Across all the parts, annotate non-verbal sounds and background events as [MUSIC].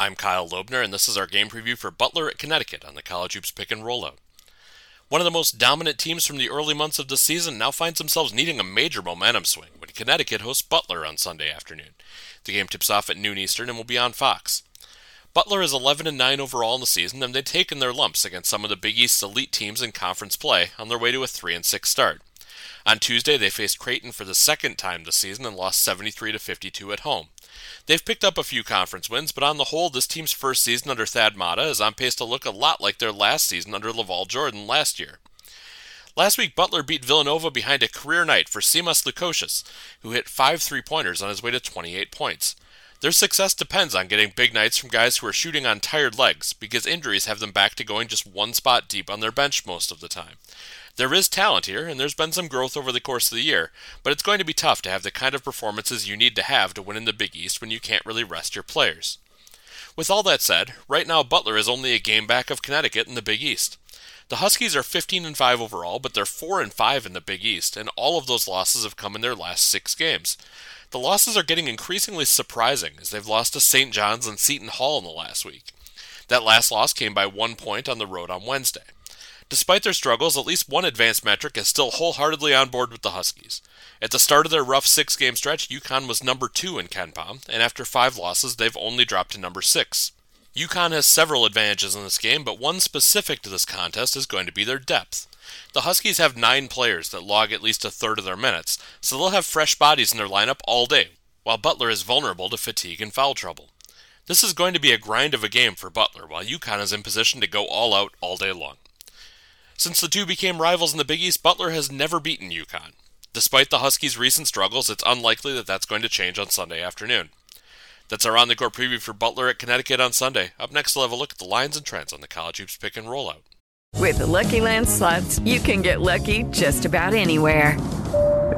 I'm Kyle Loebner, and this is our game preview for Butler at Connecticut on the College Hoops Pick and Rollout. One of the most dominant teams from the early months of the season now finds themselves needing a major momentum swing when Connecticut hosts Butler on Sunday afternoon. The game tips off at noon Eastern and will be on Fox. Butler is 11 and 9 overall in the season, and they've taken their lumps against some of the Big East's elite teams in conference play on their way to a 3 and 6 start. On Tuesday, they faced Creighton for the second time this season and lost 73 to 52 at home. They've picked up a few conference wins, but on the whole, this team's first season under Thad Matta is on pace to look a lot like their last season under LaVall Jordan last year. Last week, Butler beat Villanova behind a career night for Simas Lukosius, who hit five three pointers on his way to 28 points. Their success depends on getting big nights from guys who are shooting on tired legs, because injuries have them back to going just one spot deep on their bench most of the time. There is talent here, and there's been some growth over the course of the year, but it's going to be tough to have the kind of performances you need to have to win in the Big East when you can't really rest your players. With all that said, right now Butler is only a game back of Connecticut in the Big East. The Huskies are 15 and 5 overall, but they're 4 and 5 in the Big East, and all of those losses have come in their last 6 games. The losses are getting increasingly surprising as they've lost to St. John's and Seton Hall in the last week. That last loss came by 1 point on the road on Wednesday. Despite their struggles, at least one advanced metric is still wholeheartedly on board with the Huskies. At the start of their rough six game stretch, UConn was number two in KenPom, and after five losses, they've only dropped to number six. UConn has several advantages in this game, but one specific to this contest is going to be their depth. The Huskies have nine players that log at least a third of their minutes, so they'll have fresh bodies in their lineup all day, while Butler is vulnerable to fatigue and foul trouble. This is going to be a grind of a game for Butler, while UConn is in position to go all out all day long. Since the two became rivals in the Big East, Butler has never beaten UConn. Despite the Huskies' recent struggles, it's unlikely that that's going to change on Sunday afternoon. That's our on the court preview for Butler at Connecticut on Sunday. Up next, we'll have a look at the lines and trends on the college hoops pick and rollout. With the Lucky Land slots, you can get lucky just about anywhere.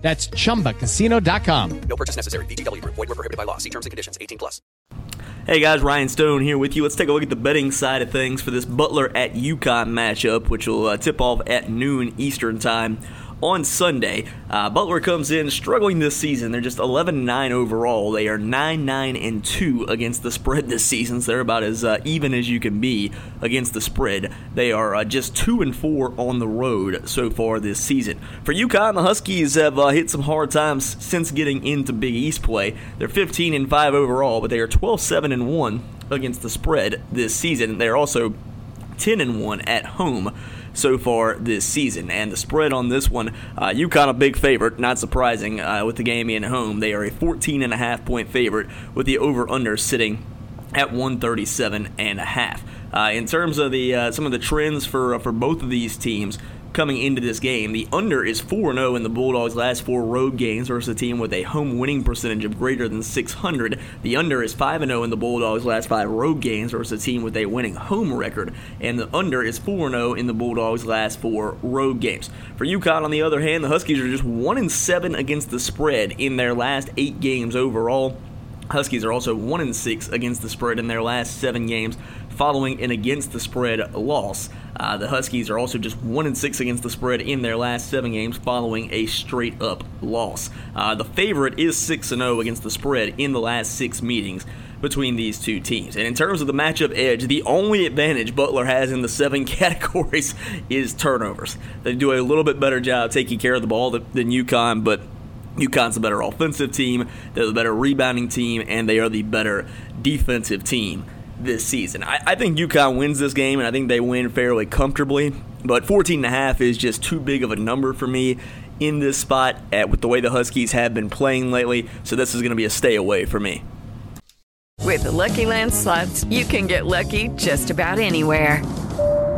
That's chumbacasino.com. No purchase necessary. VGW Group. Void where prohibited by law. See terms and conditions. 18 plus. Hey guys, Ryan Stone here with you. Let's take a look at the betting side of things for this Butler at UConn matchup, which will uh, tip off at noon Eastern time on Sunday. Uh, Butler comes in struggling this season. They're just 11 9 overall. They are 9 9 and 2 against the spread this season. So they're about as uh, even as you can be against the spread. They are uh, just 2 and 4 on the road so far this season. For UConn, the Huskies have uh, hit some hard times since getting into Big East play. They're 15 and 5 overall, but they are 12 7 and 1 against the spread this season. They're also 10 and 1 at home so far this season. And the spread on this one, uh, UConn a big favorite, not surprising uh, with the game being home. They are a 14 and a half point favorite with the over under sitting at 137 and a half. Uh, in terms of the uh, some of the trends for uh, for both of these teams, coming into this game. The under is 4 0 in the Bulldogs' last four road games versus a team with a home winning percentage of greater than 600. The under is 5 0 in the Bulldogs' last five road games versus a team with a winning home record. And the under is 4 0 in the Bulldogs' last four road games. For UConn, on the other hand, the Huskies are just 1 7 against the spread in their last eight games overall. Huskies are also 1 and 6 against the spread in their last 7 games following an against the spread loss. Uh, the Huskies are also just 1 and 6 against the spread in their last 7 games following a straight up loss. Uh, the favorite is 6 and 0 against the spread in the last 6 meetings between these two teams. And in terms of the matchup edge, the only advantage Butler has in the seven [LAUGHS] categories is turnovers. They do a little bit better job taking care of the ball than UConn, but UConn's a better offensive team, they're the better rebounding team, and they are the better defensive team this season. I, I, think UConn wins this game, and I think they win fairly comfortably. But 14 and a half is just too big of a number for me in this spot at, with the way the Huskies have been playing lately. So this is going to be a stay away for me. With the Lucky Land slots, you can get lucky just about anywhere.